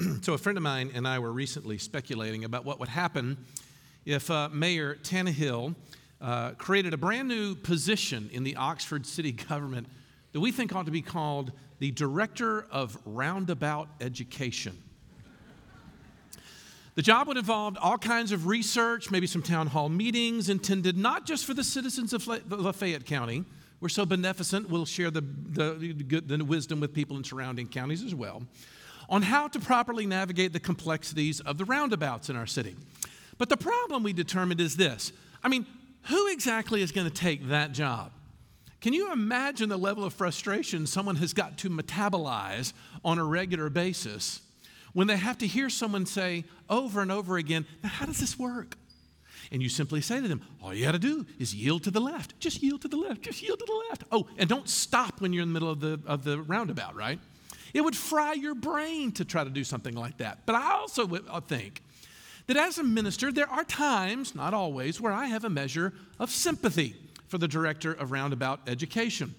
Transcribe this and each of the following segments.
so, a friend of mine and I were recently speculating about what would happen if uh, Mayor Tannehill uh, created a brand new position in the Oxford city government that we think ought to be called the Director of Roundabout Education. The job would involve all kinds of research, maybe some town hall meetings intended not just for the citizens of Lafayette County. We're so beneficent, we'll share the, the, the wisdom with people in surrounding counties as well, on how to properly navigate the complexities of the roundabouts in our city. But the problem we determined is this I mean, who exactly is going to take that job? Can you imagine the level of frustration someone has got to metabolize on a regular basis when they have to hear someone say over and over again, Now, how does this work? And you simply say to them, All you got to do is yield to the left. Just yield to the left. Just yield to the left. Oh, and don't stop when you're in the middle of the, of the roundabout, right? It would fry your brain to try to do something like that. But I also uh, think that as a minister, there are times, not always, where I have a measure of sympathy for the director of roundabout education.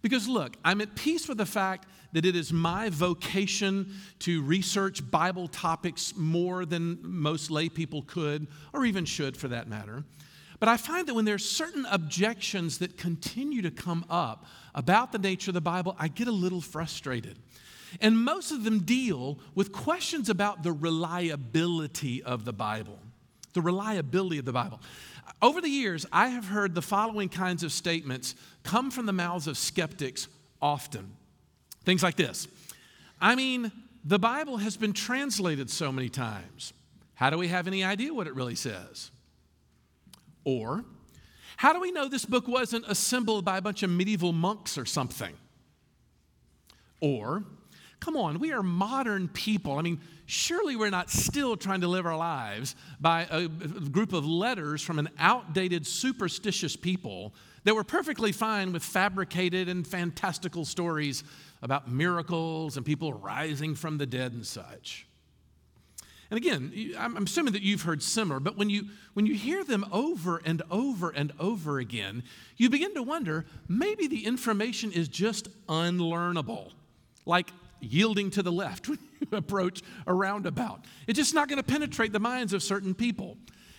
Because look, I'm at peace with the fact that it is my vocation to research Bible topics more than most lay people could, or even should for that matter. But I find that when there are certain objections that continue to come up about the nature of the Bible, I get a little frustrated. And most of them deal with questions about the reliability of the Bible. The reliability of the Bible. Over the years, I have heard the following kinds of statements come from the mouths of skeptics often. Things like this I mean, the Bible has been translated so many times. How do we have any idea what it really says? Or, how do we know this book wasn't assembled by a bunch of medieval monks or something? Or, come on, we are modern people. I mean, surely we're not still trying to live our lives by a group of letters from an outdated, superstitious people that were perfectly fine with fabricated and fantastical stories about miracles and people rising from the dead and such. And again, I'm assuming that you've heard similar, but when you, when you hear them over and over and over again, you begin to wonder maybe the information is just unlearnable, like yielding to the left when you approach a roundabout. It's just not going to penetrate the minds of certain people.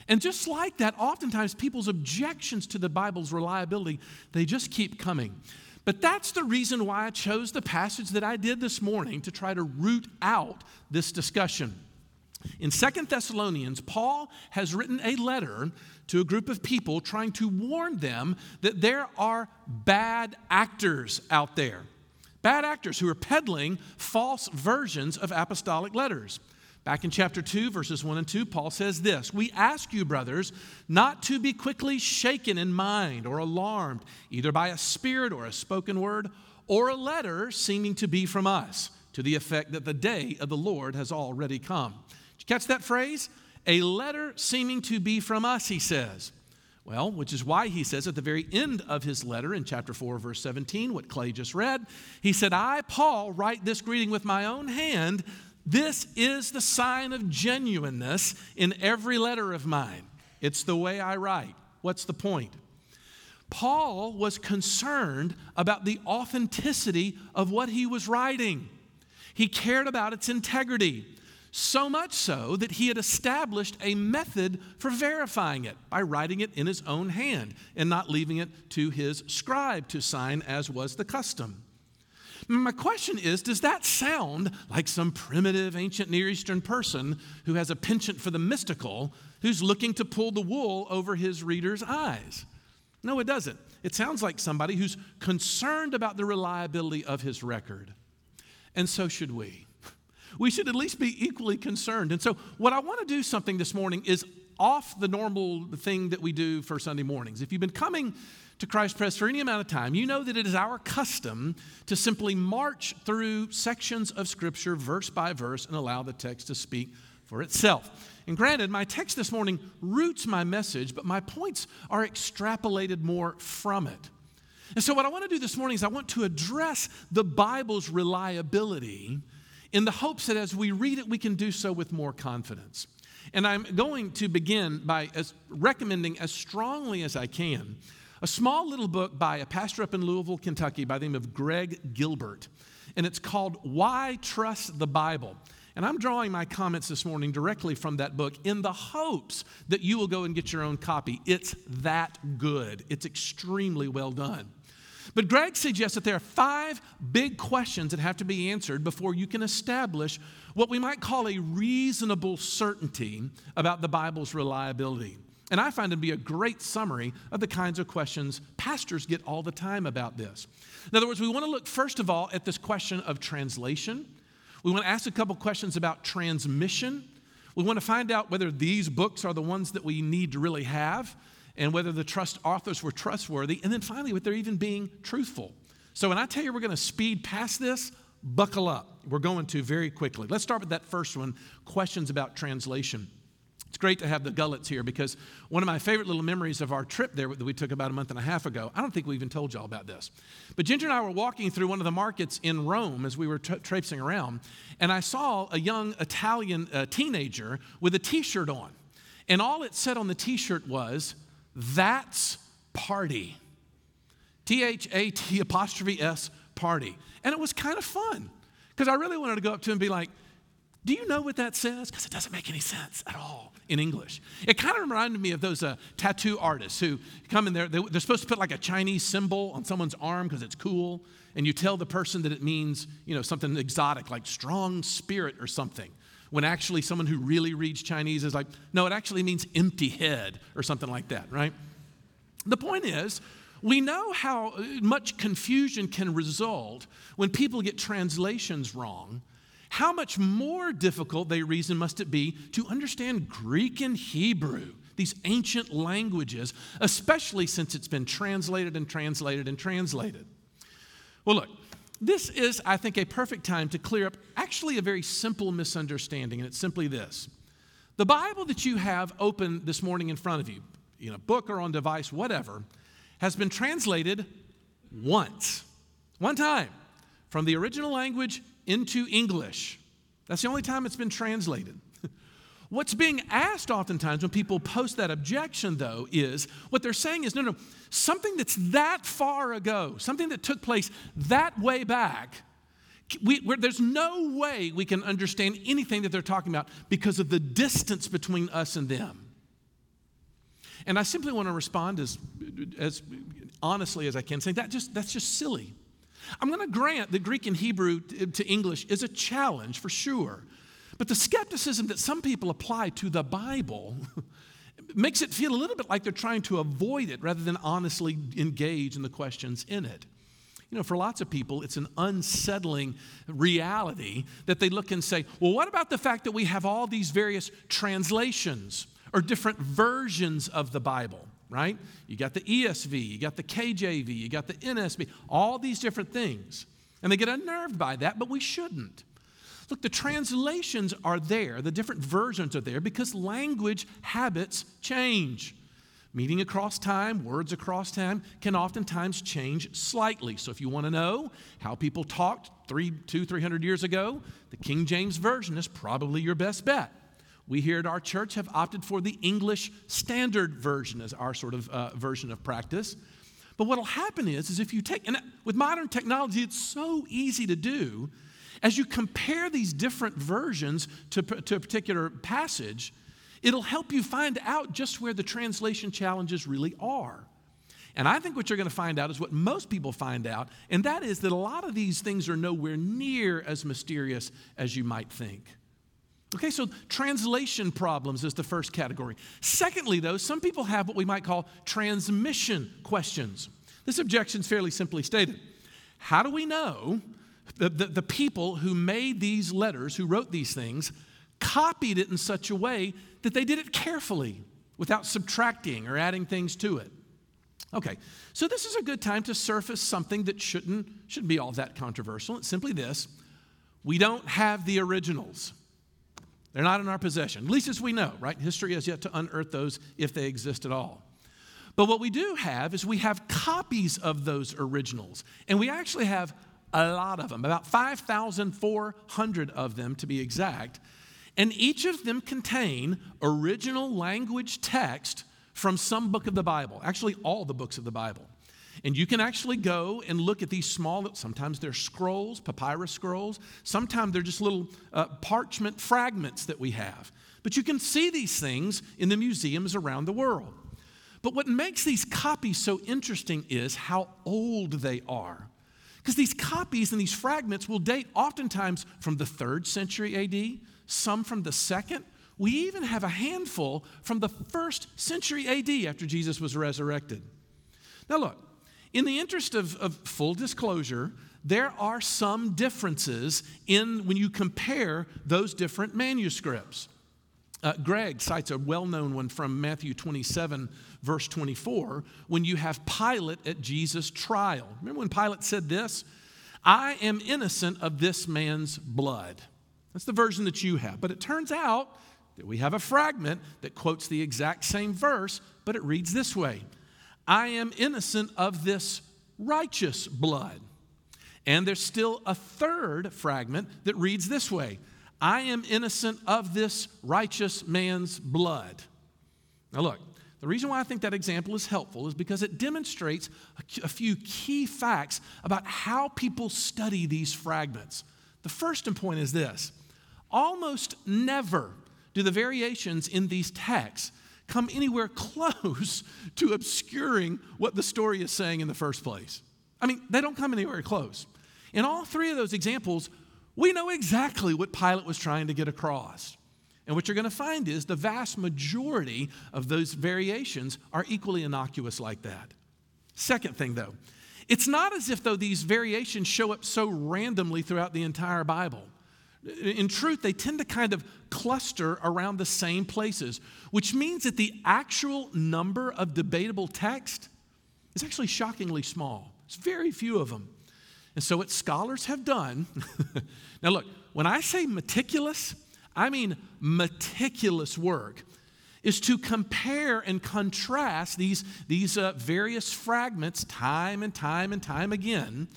And just like that, oftentimes people's objections to the Bible's reliability, they just keep coming. But that's the reason why I chose the passage that I did this morning to try to root out this discussion. In Second Thessalonians, Paul has written a letter to a group of people trying to warn them that there are bad actors out there. Bad actors who are peddling false versions of apostolic letters. Back in chapter 2, verses 1 and 2, Paul says this We ask you, brothers, not to be quickly shaken in mind or alarmed, either by a spirit or a spoken word, or a letter seeming to be from us, to the effect that the day of the Lord has already come. Catch that phrase? A letter seeming to be from us, he says. Well, which is why he says at the very end of his letter in chapter 4, verse 17, what Clay just read, he said, I, Paul, write this greeting with my own hand this is the sign of genuineness in every letter of mine. It's the way I write. What's the point? Paul was concerned about the authenticity of what he was writing. He cared about its integrity, so much so that he had established a method for verifying it by writing it in his own hand and not leaving it to his scribe to sign as was the custom. My question is Does that sound like some primitive ancient Near Eastern person who has a penchant for the mystical who's looking to pull the wool over his reader's eyes? No, it doesn't. It sounds like somebody who's concerned about the reliability of his record. And so should we. We should at least be equally concerned. And so, what I want to do something this morning is off the normal thing that we do for Sunday mornings. If you've been coming to Christ Pres for any amount of time, you know that it is our custom to simply march through sections of Scripture verse by verse and allow the text to speak for itself. And granted, my text this morning roots my message, but my points are extrapolated more from it. And so, what I want to do this morning is I want to address the Bible's reliability in the hopes that as we read it, we can do so with more confidence. And I'm going to begin by as recommending as strongly as I can a small little book by a pastor up in Louisville, Kentucky by the name of Greg Gilbert. And it's called Why Trust the Bible. And I'm drawing my comments this morning directly from that book in the hopes that you will go and get your own copy. It's that good, it's extremely well done. But Greg suggests that there are five big questions that have to be answered before you can establish what we might call a reasonable certainty about the Bible's reliability. And I find it to be a great summary of the kinds of questions pastors get all the time about this. In other words, we want to look first of all at this question of translation. We want to ask a couple questions about transmission. We want to find out whether these books are the ones that we need to really have and whether the trust authors were trustworthy. And then finally, whether they're even being truthful. So when I tell you we're going to speed past this, buckle up. We're going to very quickly. Let's start with that first one questions about translation. It's great to have the Gullets here because one of my favorite little memories of our trip there that we took about a month and a half ago, I don't think we even told y'all about this. But Ginger and I were walking through one of the markets in Rome as we were tra- traipsing around, and I saw a young Italian uh, teenager with a t shirt on. And all it said on the t shirt was, That's party. T H A T apostrophe S party. And it was kind of fun because I really wanted to go up to him and be like, do you know what that says? Because it doesn't make any sense at all in English. It kind of reminded me of those uh, tattoo artists who come in there, they, are supposed to put like a Chinese symbol on someone's arm because it's cool, and you tell the person that it means, you know, something exotic like strong spirit or something. When actually someone who really reads Chinese is like, no, it actually means empty head or something like that, right? The point is, we know how much confusion can result when people get translations wrong how much more difficult, they reason, must it be to understand Greek and Hebrew, these ancient languages, especially since it's been translated and translated and translated? Well, look, this is, I think, a perfect time to clear up actually a very simple misunderstanding, and it's simply this. The Bible that you have open this morning in front of you, in a book or on device, whatever, has been translated once, one time, from the original language into English. That's the only time it's been translated. What's being asked oftentimes when people post that objection, though, is what they're saying is no, no, something that's that far ago, something that took place that way back, we, there's no way we can understand anything that they're talking about because of the distance between us and them. And I simply want to respond as, as honestly as I can, saying that just, that's just silly. I'm going to grant that Greek and Hebrew to English is a challenge for sure. But the skepticism that some people apply to the Bible makes it feel a little bit like they're trying to avoid it rather than honestly engage in the questions in it. You know, for lots of people, it's an unsettling reality that they look and say, well, what about the fact that we have all these various translations or different versions of the Bible? right? You got the ESV, you got the KJV, you got the NSB, all these different things. And they get unnerved by that, but we shouldn't. Look, the translations are there, the different versions are there because language habits change. Meaning across time, words across time can oftentimes change slightly. So if you want to know how people talked three, two, three hundred years ago, the King James Version is probably your best bet. We here at our church have opted for the English Standard Version as our sort of uh, version of practice. But what will happen is, is if you take, and with modern technology, it's so easy to do, as you compare these different versions to, to a particular passage, it'll help you find out just where the translation challenges really are. And I think what you're going to find out is what most people find out, and that is that a lot of these things are nowhere near as mysterious as you might think. Okay, so translation problems is the first category. Secondly, though, some people have what we might call transmission questions. This objection is fairly simply stated. How do we know the, the, the people who made these letters, who wrote these things, copied it in such a way that they did it carefully without subtracting or adding things to it? Okay, so this is a good time to surface something that shouldn't, shouldn't be all that controversial. It's simply this we don't have the originals. They're not in our possession, at least as we know, right? History has yet to unearth those if they exist at all. But what we do have is we have copies of those originals, and we actually have a lot of them, about 5,400 of them to be exact. And each of them contain original language text from some book of the Bible, actually, all the books of the Bible. And you can actually go and look at these small, sometimes they're scrolls, papyrus scrolls, sometimes they're just little uh, parchment fragments that we have. But you can see these things in the museums around the world. But what makes these copies so interesting is how old they are. Because these copies and these fragments will date oftentimes from the third century AD, some from the second. We even have a handful from the first century AD after Jesus was resurrected. Now, look, in the interest of, of full disclosure, there are some differences in when you compare those different manuscripts. Uh, Greg cites a well known one from Matthew 27, verse 24, when you have Pilate at Jesus' trial. Remember when Pilate said this? I am innocent of this man's blood. That's the version that you have. But it turns out that we have a fragment that quotes the exact same verse, but it reads this way I am innocent of this righteous blood. And there's still a third fragment that reads this way I am innocent of this righteous man's blood. Now, look, the reason why I think that example is helpful is because it demonstrates a, few key facts about how people study these fragments. The first point is this almost never do the variations in these texts come anywhere close to obscuring what the story is saying in the first place. I mean, they don't come anywhere close. In all three of those examples, we know exactly what Pilate was trying to get across. And what you're going to find is the vast majority of those variations are equally innocuous like that. Second thing, though, it's not as if, though, these variations show up so randomly throughout the entire Bible. In truth, they tend to kind of cluster around the same places, which means that the actual number of debatable text is actually shockingly small. It's very few of them. And so, what scholars have done now, look, when I say meticulous, I mean meticulous work, is to compare and contrast these, these uh, various fragments time and time and time again.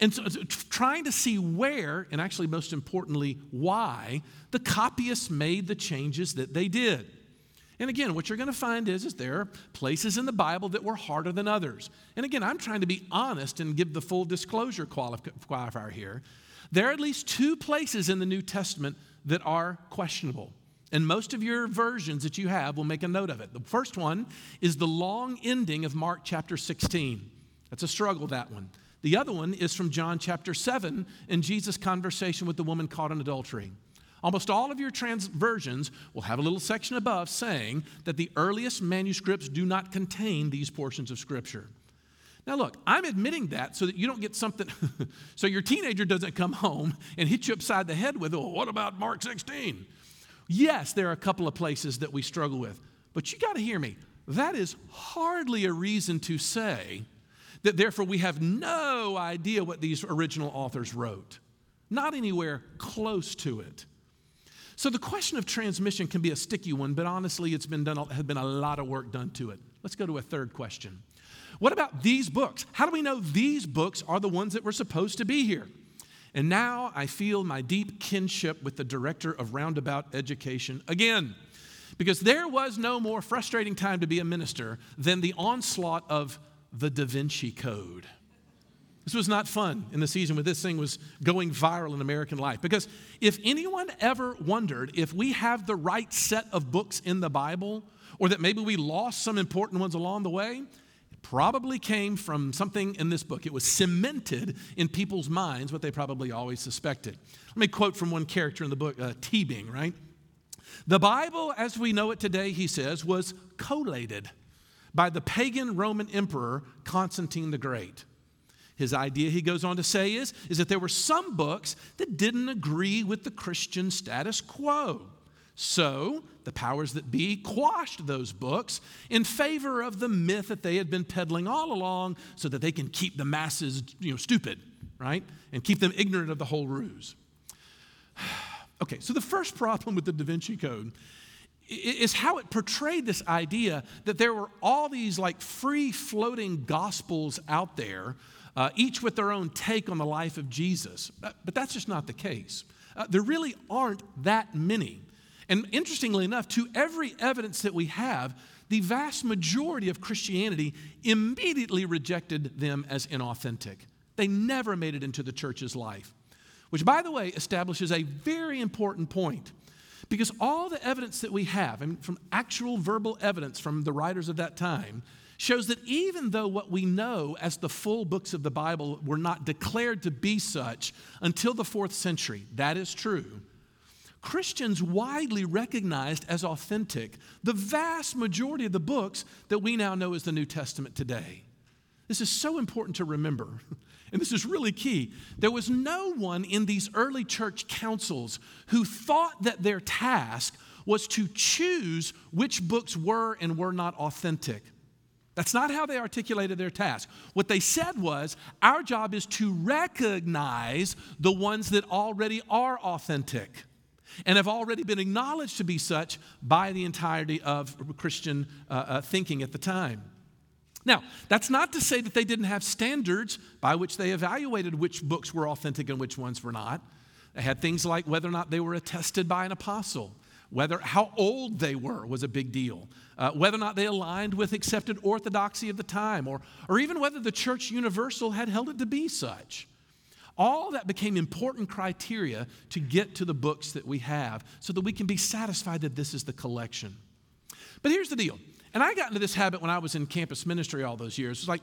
And so, trying to see where, and actually, most importantly, why, the copyists made the changes that they did. And again, what you're going to find is, is there are places in the Bible that were harder than others. And again, I'm trying to be honest and give the full disclosure qualifier here. There are at least two places in the New Testament that are questionable. And most of your versions that you have will make a note of it. The first one is the long ending of Mark chapter 16. That's a struggle, that one. The other one is from John chapter 7 in Jesus' conversation with the woman caught in adultery. Almost all of your trans versions will have a little section above saying that the earliest manuscripts do not contain these portions of Scripture. Now, look, I'm admitting that so that you don't get something, so your teenager doesn't come home and hit you upside the head with, well, what about Mark 16? Yes, there are a couple of places that we struggle with, but you got to hear me. That is hardly a reason to say that therefore we have no idea what these original authors wrote. Not anywhere close to it. So the question of transmission can be a sticky one, but honestly, it's been done, has been a lot of work done to it. Let's go to a third question. What about these books? How do we know these books are the ones that were supposed to be here? And now I feel my deep kinship with the director of Roundabout Education again. Because there was no more frustrating time to be a minister than the onslaught of the Da Vinci Code. This was not fun in the season when this thing was going viral in American life. Because if anyone ever wondered if we have the right set of books in the Bible, or that maybe we lost some important ones along the way, it probably came from something in this book. It was cemented in people's minds what they probably always suspected. Let me quote from one character in the book, uh, Teabing, right? The Bible, as we know it today, he says, was collated by the pagan Roman emperor Constantine the Great. His idea, he goes on to say, is, is that there were some books that didn't agree with the Christian status quo. So the powers that be quashed those books in favor of the myth that they had been peddling all along so that they can keep the masses you know, stupid, right? And keep them ignorant of the whole ruse. okay, so the first problem with the Da Vinci Code is how it portrayed this idea that there were all these like free floating gospels out there uh, each with their own take on the life of Jesus. But, but that's just not the case. Uh, there really aren't that many. And interestingly enough, to every evidence that we have, the vast majority of Christianity immediately rejected them as inauthentic. They never made it into the church's life, which, by the way, establishes a very important point. Because all the evidence that we have, mean, from actual verbal evidence from the writers of that time, shows that even though what we know as the full books of the Bible were not declared to be such until the fourth century, that is true. Christians widely recognized as authentic the vast majority of the books that we now know as the New Testament today. This is so important to remember. And this is really key. There was no one in these early church councils who thought that their task was to choose which books were and were not authentic. That's not how they articulated their task. What they said was, our job is to recognize the ones that already are authentic and have already been acknowledged to be such by the entirety of Christian uh, uh, thinking at the time. Now, that's not to say that they didn't have standards by which they evaluated which books were authentic and which ones were not. They had things like whether or not they were attested by an apostle, whether how old they were was a big deal, uh, whether or not they aligned with accepted orthodoxy of the time, or, or even whether the church universal had held it to be such. All that became important criteria to get to the books that we have so that we can be satisfied that this is the collection. But here's the deal, and I got into this habit when I was in campus ministry all those years. It's like,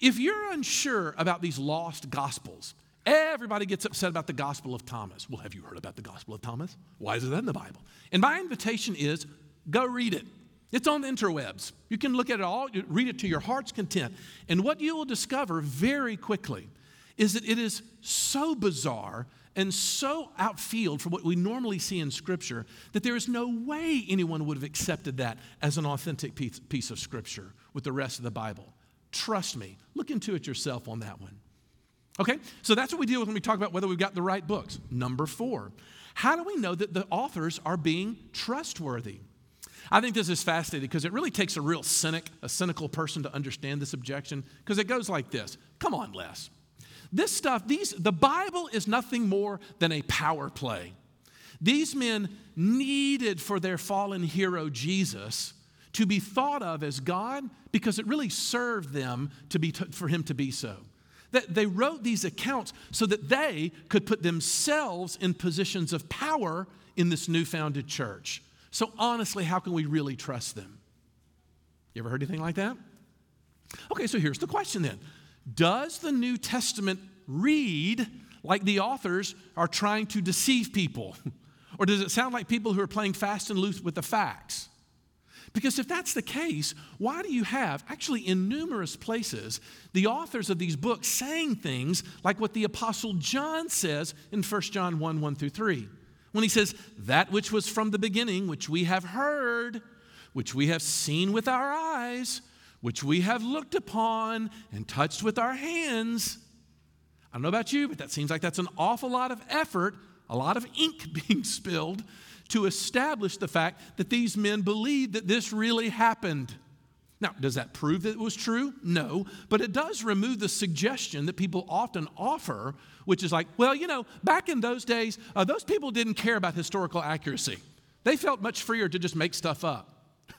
if you're unsure about these lost gospels, Everybody gets upset about the Gospel of Thomas. Well, have you heard about the Gospel of Thomas? Why is it in the Bible? And my invitation is go read it. It's on the interwebs. You can look at it all, read it to your heart's content. And what you will discover very quickly is that it is so bizarre and so outfield from what we normally see in Scripture that there is no way anyone would have accepted that as an authentic piece, piece of Scripture with the rest of the Bible. Trust me, look into it yourself on that one. Okay, so that's what we deal with when we talk about whether we've got the right books. Number four, how do we know that the authors are being trustworthy? I think this is fascinating because it really takes a real cynic, a cynical person to understand this objection because it goes like this Come on, Les. This stuff, these, the Bible is nothing more than a power play. These men needed for their fallen hero, Jesus, to be thought of as God because it really served them to be, for him to be so. That they wrote these accounts so that they could put themselves in positions of power in this new founded church. So, honestly, how can we really trust them? You ever heard anything like that? Okay, so here's the question then Does the New Testament read like the authors are trying to deceive people? Or does it sound like people who are playing fast and loose with the facts? Because if that's the case, why do you have, actually, in numerous places, the authors of these books saying things like what the Apostle John says in 1 John 1 1 through 3? When he says, That which was from the beginning, which we have heard, which we have seen with our eyes, which we have looked upon and touched with our hands. I don't know about you, but that seems like that's an awful lot of effort, a lot of ink being spilled to establish the fact that these men believed that this really happened. Now, does that prove that it was true? No, but it does remove the suggestion that people often offer, which is like, well, you know, back in those days, uh, those people didn't care about historical accuracy. They felt much freer to just make stuff up.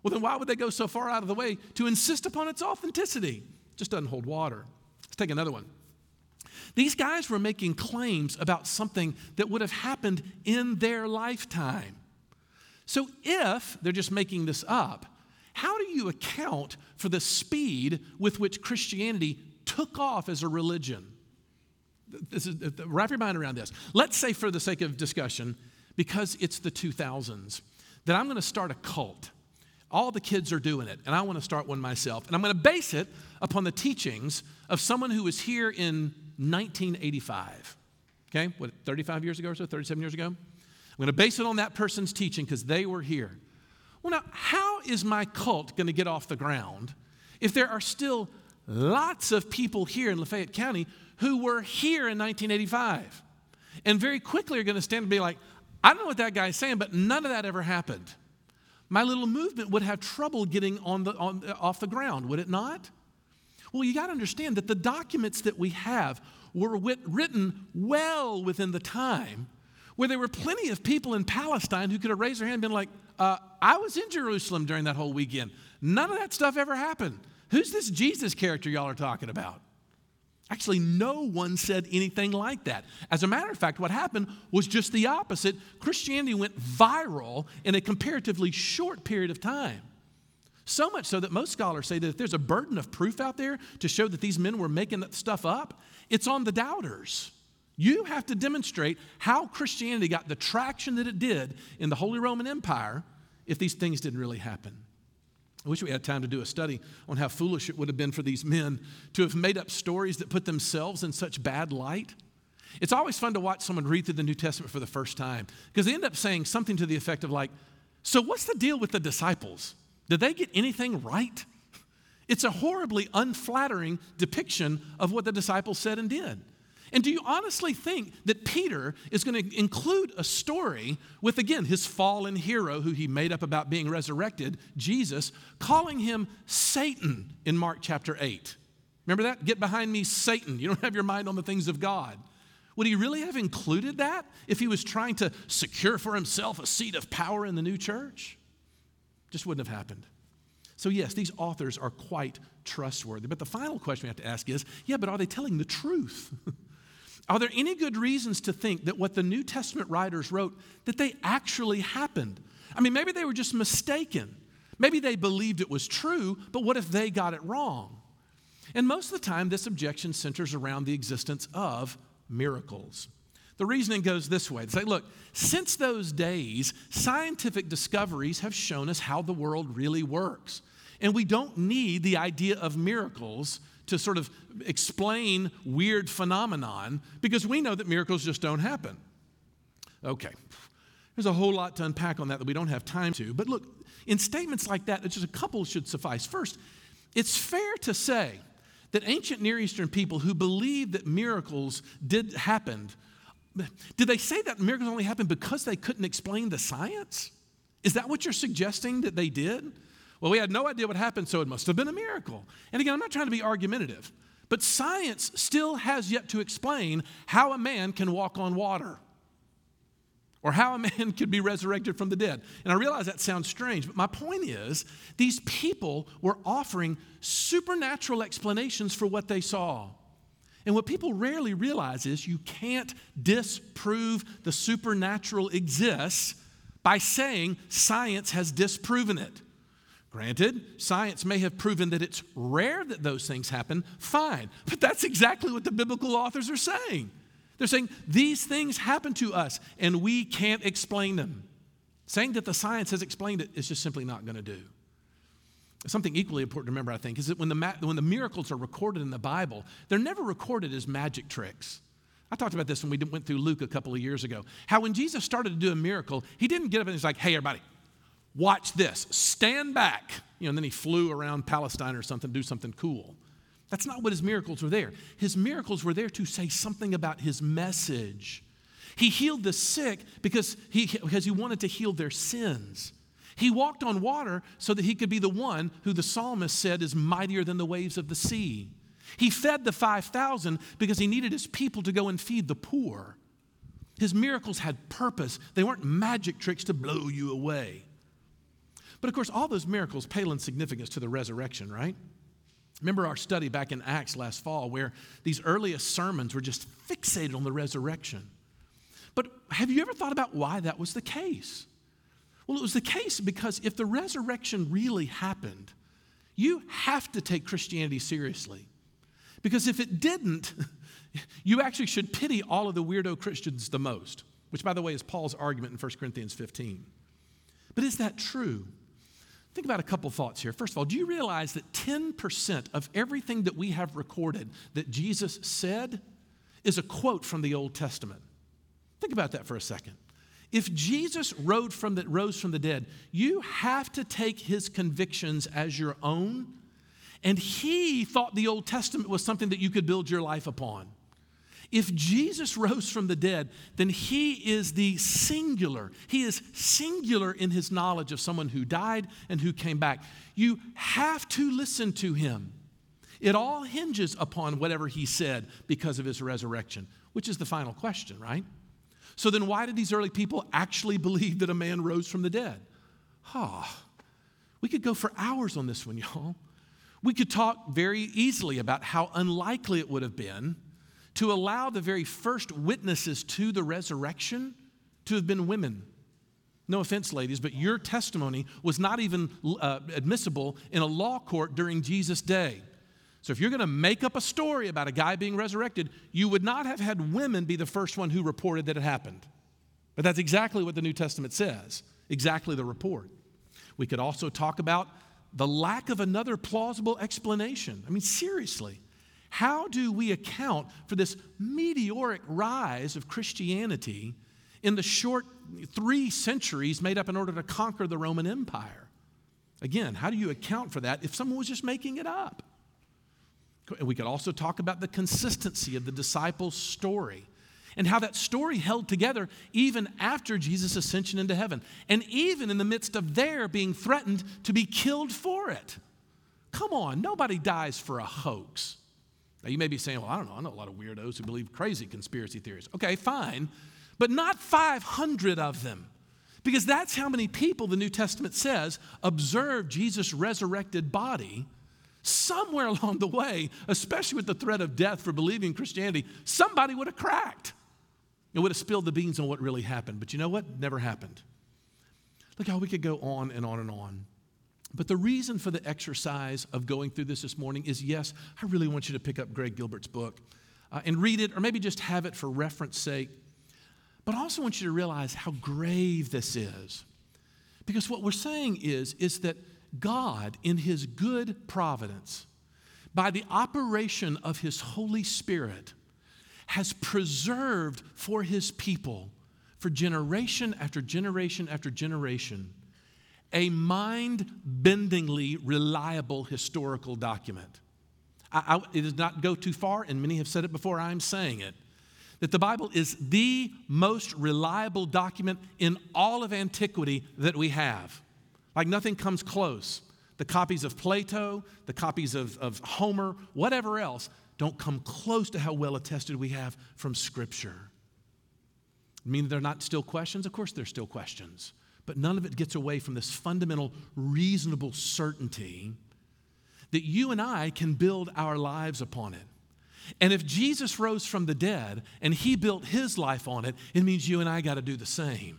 Well, then why would they go so far out of the way to insist upon its authenticity? It just doesn't hold water. Let's take another one. These guys were making claims about something that would have happened in their lifetime. So, if they're just making this up, how do you account for the speed with which Christianity took off as a religion? This is, uh, uh, wrap your mind around this. Let's say, for the sake of discussion, because it's the 2000s, that I'm going to start a cult. All the kids are doing it, and I want to start one myself. And I'm going to base it upon the teachings of someone who was here in 1985. Okay, what, 35 years ago or so, 37 years ago? I'm going to base it on that person's teaching because they were here. Well, now, how is my cult going to get off the ground if there are still lots of people here in Lafayette County who were here in 1985 and very quickly are going to stand and be like, I don't know what that guy's saying, but none of that ever happened. My little movement would have trouble getting on the, on, off the ground, would it not? Well, you got to understand that the documents that we have were wit- written well within the time where there were plenty of people in Palestine who could have raised their hand and been like, uh, I was in Jerusalem during that whole weekend. None of that stuff ever happened. Who's this Jesus character y'all are talking about? Actually, no one said anything like that. As a matter of fact, what happened was just the opposite. Christianity went viral in a comparatively short period of time. So much so that most scholars say that if there's a burden of proof out there to show that these men were making that stuff up, it's on the doubters. You have to demonstrate how Christianity got the traction that it did in the Holy Roman Empire if these things didn't really happen. I wish we had time to do a study on how foolish it would have been for these men to have made up stories that put themselves in such bad light. It's always fun to watch someone read through the New Testament for the first time because they end up saying something to the effect of, like, So what's the deal with the disciples? Did they get anything right? It's a horribly unflattering depiction of what the disciples said and did. And do you honestly think that Peter is going to include a story with, again, his fallen hero who he made up about being resurrected, Jesus, calling him Satan in Mark chapter 8? Remember that? Get behind me, Satan. You don't have your mind on the things of God. Would he really have included that if he was trying to secure for himself a seat of power in the new church? Just wouldn't have happened. So, yes, these authors are quite trustworthy. But the final question we have to ask is yeah, but are they telling the truth? Are there any good reasons to think that what the New Testament writers wrote that they actually happened? I mean, maybe they were just mistaken. Maybe they believed it was true, but what if they got it wrong? And most of the time, this objection centers around the existence of miracles. The reasoning goes this way. They say, look, since those days, scientific discoveries have shown us how the world really works. And we don't need the idea of miracles to sort of explain weird phenomenon because we know that miracles just don't happen. Okay. There's a whole lot to unpack on that that we don't have time to. But look, in statements like that, just a couple should suffice. First, it's fair to say that ancient Near Eastern people who believed that miracles did happen, did they say that miracles only happened because they couldn't explain the science? Is that what you're suggesting that they did? Well, we had no idea what happened, so it must have been a miracle. And again, I'm not trying to be argumentative, but science still has yet to explain how a man can walk on water or how a man could be resurrected from the dead. And I realize that sounds strange, but my point is these people were offering supernatural explanations for what they saw. And what people rarely realize is you can't disprove the supernatural exists by saying science has disproven it. Granted, science may have proven that it's rare that those things happen, fine. But that's exactly what the biblical authors are saying. They're saying these things happen to us and we can't explain them. Saying that the science has explained it is just simply not going to do. Something equally important to remember, I think, is that when the, when the miracles are recorded in the Bible, they're never recorded as magic tricks. I talked about this when we went through Luke a couple of years ago. How when Jesus started to do a miracle, he didn't get up and he's like, hey, everybody, watch this, stand back. You know, and then he flew around Palestine or something, do something cool. That's not what his miracles were there. His miracles were there to say something about his message. He healed the sick because he, because he wanted to heal their sins. He walked on water so that he could be the one who the psalmist said is mightier than the waves of the sea. He fed the 5,000 because he needed his people to go and feed the poor. His miracles had purpose, they weren't magic tricks to blow you away. But of course, all those miracles pale in significance to the resurrection, right? Remember our study back in Acts last fall where these earliest sermons were just fixated on the resurrection. But have you ever thought about why that was the case? Well, it was the case because if the resurrection really happened, you have to take Christianity seriously. Because if it didn't, you actually should pity all of the weirdo Christians the most, which, by the way, is Paul's argument in 1 Corinthians 15. But is that true? Think about a couple thoughts here. First of all, do you realize that 10% of everything that we have recorded that Jesus said is a quote from the Old Testament? Think about that for a second. If Jesus rose from the, rose from the dead, you have to take his convictions as your own. And he thought the Old Testament was something that you could build your life upon. If Jesus rose from the dead, then he is the singular. He is singular in his knowledge of someone who died and who came back. You have to listen to him. It all hinges upon whatever he said because of his resurrection, which is the final question, right? So then, why did these early people actually believe that a man rose from the dead? Ah, we could go for hours on this one, y'all. We could talk very easily about how unlikely it would have been to allow the very first witnesses to the resurrection to have been women. No offense, ladies, but your testimony was not even uh, admissible in a law court during Jesus' day. So if you're going to make up a story about a guy being resurrected, you would not have had women be the first one who reported that it happened. But that's exactly what the New Testament says, exactly the report. We could also talk about the lack of another plausible explanation. I mean, seriously, how do we account for this meteoric rise of Christianity in the short three centuries made up in order to conquer the Roman Empire? Again, how do you account for that if someone was just making it up? We could also talk about the consistency of the disciples' story and how that story held together even after Jesus' ascension into heaven, and even in the midst of their being threatened to be killed for it. Come on, nobody dies for a hoax. Now, you may be saying, well, I don't know, I know a lot of weirdos who believe crazy conspiracy theories. Okay, fine, but not 500 of them. Because that's how many people the New Testament says observed Jesus' resurrected body. Somewhere along the way, especially with the threat of death for believing Christianity, somebody would have cracked. It would have spilled the beans on what really happened. But you know what? Never happened. Look how we could go on and on and on. But the reason for the exercise of going through this this morning is yes, I really want you to pick up Greg Gilbert's book uh, and read it, or maybe just have it for reference sake. But I also want you to realize how grave this is. Because what we're saying is, is that God, in His good providence, by the operation of His Holy Spirit, has preserved for his people for generation after generation after generation a mind bendingly reliable historical document. I, I, it does not go too far, and many have said it before, I'm saying it, that the Bible is the most reliable document in all of antiquity that we have. Like nothing comes close. The copies of Plato, the copies of, of Homer, whatever else, don't come close to how well attested we have from Scripture. I mean, they're not still questions? Of course, they're still questions. But none of it gets away from this fundamental, reasonable certainty that you and I can build our lives upon it. And if Jesus rose from the dead and he built his life on it, it means you and I got to do the same.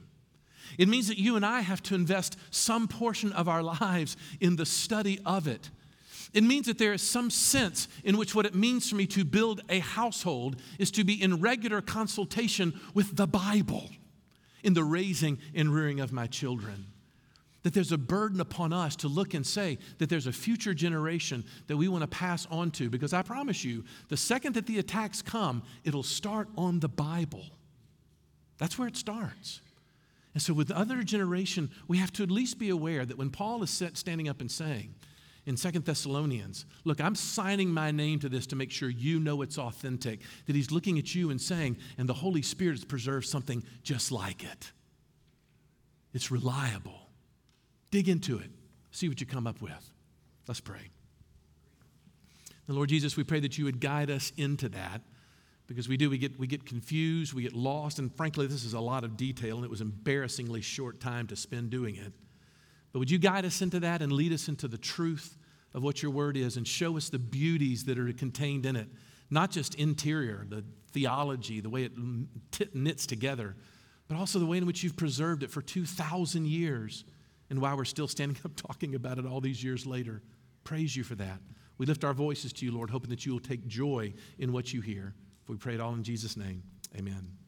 It means that you and I have to invest some portion of our lives in the study of it it means that there is some sense in which what it means for me to build a household is to be in regular consultation with the Bible in the raising and rearing of my children. That there's a burden upon us to look and say that there's a future generation that we want to pass on to. Because I promise you, the second that the attacks come, it'll start on the Bible. That's where it starts. And so, with the other generation, we have to at least be aware that when Paul is standing up and saying, in Second Thessalonians. Look, I'm signing my name to this to make sure you know it's authentic, that he's looking at you and saying, and the Holy Spirit has preserved something just like it. It's reliable. Dig into it, see what you come up with. Let's pray. The Lord Jesus, we pray that you would guide us into that because we do, we get, we get confused, we get lost, and frankly, this is a lot of detail, and it was embarrassingly short time to spend doing it. But would you guide us into that and lead us into the truth of what your word is and show us the beauties that are contained in it? Not just interior, the theology, the way it knits together, but also the way in which you've preserved it for 2,000 years and why we're still standing up talking about it all these years later. Praise you for that. We lift our voices to you, Lord, hoping that you will take joy in what you hear. We pray it all in Jesus' name. Amen.